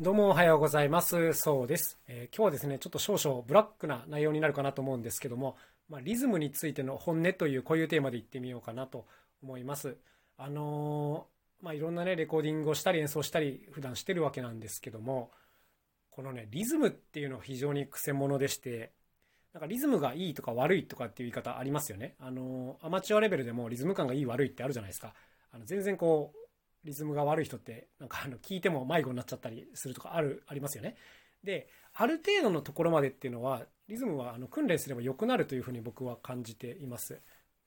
どうもおはようございます。そうです、えー、今日はですね、ちょっと少々ブラックな内容になるかなと思うんですけども、まあ、リズムについての本音というこういうテーマでいってみようかなと思います。あのー、まあ、いろんなね、レコーディングをしたり演奏したり普段してるわけなんですけども、このね、リズムっていうのは非常に癖者でして、なんかリズムがいいとか悪いとかっていう言い方ありますよね。あのー、アマチュアレベルでもリズム感がいい悪いってあるじゃないですか。あの全然こう、リズムが悪い人ってなんかあの聞いても迷子になっちゃったりするとかあるありますよね。である程度のところまでっていうのはリズムはあの訓練すれば良くなるというふうに僕は感じています。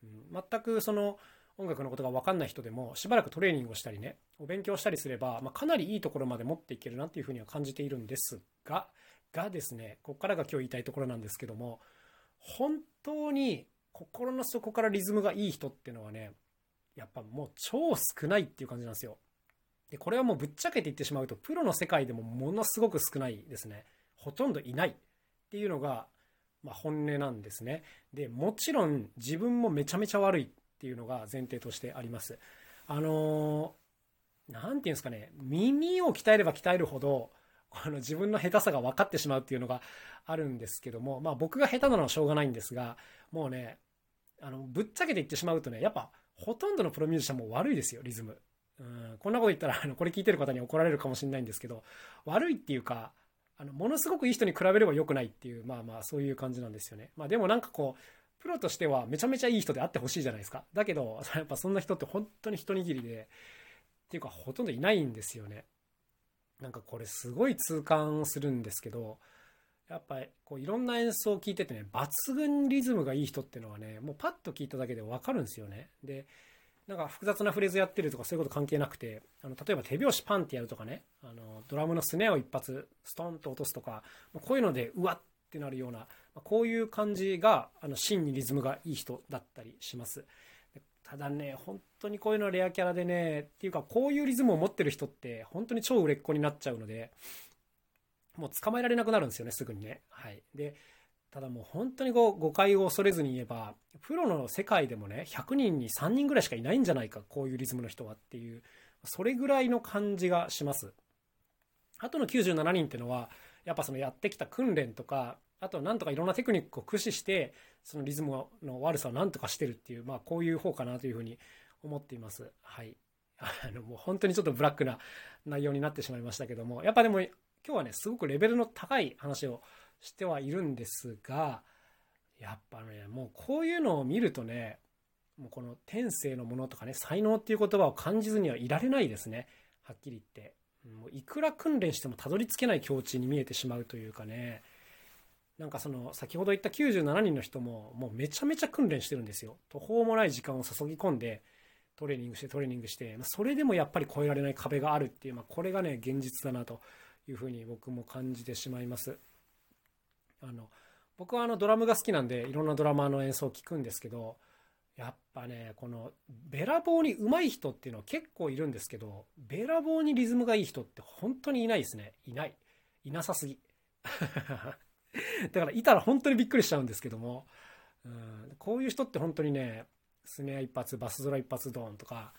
うん、全くその音楽のことが分かんない人でもしばらくトレーニングをしたりねお勉強したりすれば、まあ、かなりいいところまで持っていけるなっていうふうには感じているんですががですねここからが今日言いたいところなんですけども本当に心の底からリズムがいい人っていうのはねやっぱもう超少ないっていう感じなんですよ。で、これはもうぶっちゃけて言ってしまうと、プロの世界でもものすごく少ないですね。ほとんどいないっていうのが、まあ、本音なんですね。で、もちろん自分もめちゃめちゃ悪いっていうのが前提としてあります。あのー、なんていうんですかね、耳を鍛えれば鍛えるほど、この自分の下手さが分かってしまうっていうのがあるんですけども、まあ僕が下手なのはしょうがないんですが、もうね、あの、ぶっちゃけて言ってしまうとね、やっぱほとんどのプロミュージシャンも悪いですよ、リズム。うん、こんなこと言ったら、あの、これ聞いてる方に怒られるかもしれないんですけど、悪いっていうか、あの、ものすごくいい人に比べれば良くないっていう、まあまあ、そういう感じなんですよね。まあでもなんかこう、プロとしてはめちゃめちゃいい人であってほしいじゃないですか。だけど、やっぱそんな人って本当に一握りで、っていうかほとんどいないんですよね。なんかこれすごい痛感するんですけど、やっぱこういろんな演奏を聴いててね、抜群リズムがいい人っていうのはね、もうパッと聞いただけでわかるんですよね。で、なんか複雑なフレーズやってるとかそういうこと関係なくて、あの例えば手拍子パンってやるとかね、あのドラムのスネアを一発ストンと落とすとか、こういうのでうわってなるような、こういう感じがあの真にリズムがいい人だったりします。ただね、本当にこういうのはレアキャラでね、っていうかこういうリズムを持ってる人って本当に超売れっ子になっちゃうので、もう捕まえられなくなるんですよね、すぐにね。はい。で、ただもう本当にこう誤解を恐れずに言えば、プロの世界でもね、100人に3人ぐらいしかいないんじゃないか、こういうリズムの人はっていう、それぐらいの感じがします。あとの97人っていうのは、やっぱそのやってきた訓練とか、あとなんとかいろんなテクニックを駆使して、そのリズムの悪さをなんとかしてるっていう、まあこういう方かなというふうに思っています。はい。あのもう本当にちょっとブラックな内容になってしまいましたけども、やっぱでも今日はね、すごくレベルの高い話をしてはいるんですが、やっぱね、もうこういうのを見るとね、もうこの天性のものとかね、才能っていう言葉を感じずにはいられないですね。はっきり言って。もういくら訓練してもたどり着けない境地に見えてしまうというかね。なんかその、先ほど言った97人の人も、もうめちゃめちゃ訓練してるんですよ。途方もない時間を注ぎ込んで、トレーニングしてトレーニングして、それでもやっぱり越えられない壁があるっていう、まあ、これがね、現実だなというふうに僕も感じてしまいます。あの僕はあのドラムが好きなんでいろんなドラマーの演奏を聴くんですけどやっぱねこのべらぼうに上手い人っていうのは結構いるんですけどべらぼうにリズムがいい人って本当にいないですね。いない。いなさすぎ。だからいたら本当にびっくりしちゃうんですけどもうんこういう人って本当にねスネア一発バスドラ一発ドーンとか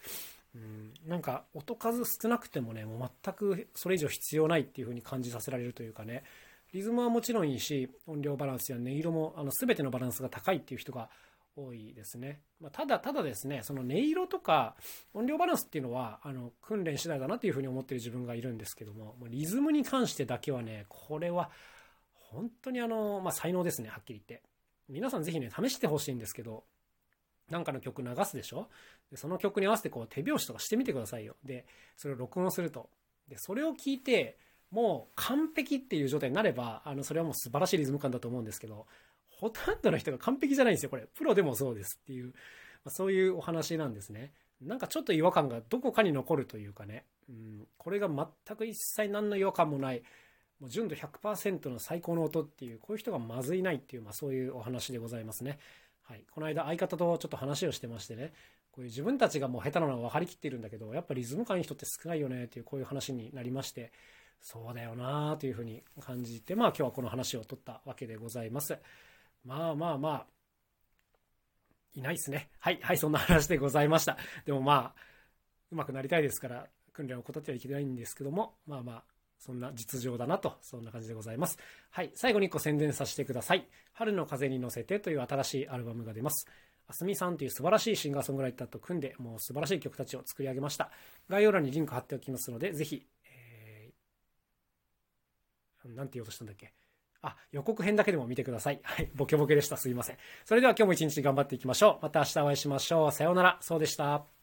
うん、なんか音数少なくてもねもう全くそれ以上必要ないっていう風に感じさせられるというかね。リズムはもちろんいいし音量バランスや音色もあの全てのバランスが高いっていう人が多いですね、まあ、ただただですねその音色とか音量バランスっていうのはあの訓練次第だなというふうに思ってる自分がいるんですけどもリズムに関してだけはねこれは本当にあの、まあ、才能ですねはっきり言って。皆さん是非ね試してほしいんですけどなんかの曲流すでしょ？でその曲に合わせてこう手拍子とかしてみてくださいよ。で、それを録音すると。で、それを聞いて、もう完璧っていう状態になれば、あの、それはもう素晴らしいリズム感だと思うんですけど、ほとんどの人が完璧じゃないんですよ、これ。プロでもそうですっていう、まあ、そういうお話なんですね。なんかちょっと違和感がどこかに残るというかね、うん、これが全く一切何の違和感もない、もう純度100%の最高の音っていう、こういう人がまずいないっていう、まあそういうお話でございますね。はい。この間相方とちょっと話をしてましてね、こういう自分たちがもう下手なのは分かりきっているんだけど、やっぱリズム感いい人って少ないよねっていうこういう話になりまして、そうだよなというふうに感じて、まあ今日はこの話を取ったわけでございます。まあまあまあ、いないですね。はい、はい、そんな話でございました。でもまあ、うまくなりたいですから、訓練を怠ってはいけないんですけども、まあまあ、そんな実情だなと、そんな感じでございます。はい。最後に1個宣伝させてください。春の風に乗せてという新しいアルバムが出ます。あすみさんという素晴らしいシンガーソングライターと組んで、もう素晴らしい曲たちを作り上げました。概要欄にリンク貼っておきますので、ぜひ、えー、なんて言おうとしたんだっけ？あ、予告編だけでも見てください。はい。ボケボケでした。すいません。それでは今日も一日頑張っていきましょう。また明日お会いしましょう。さようなら。そうでした。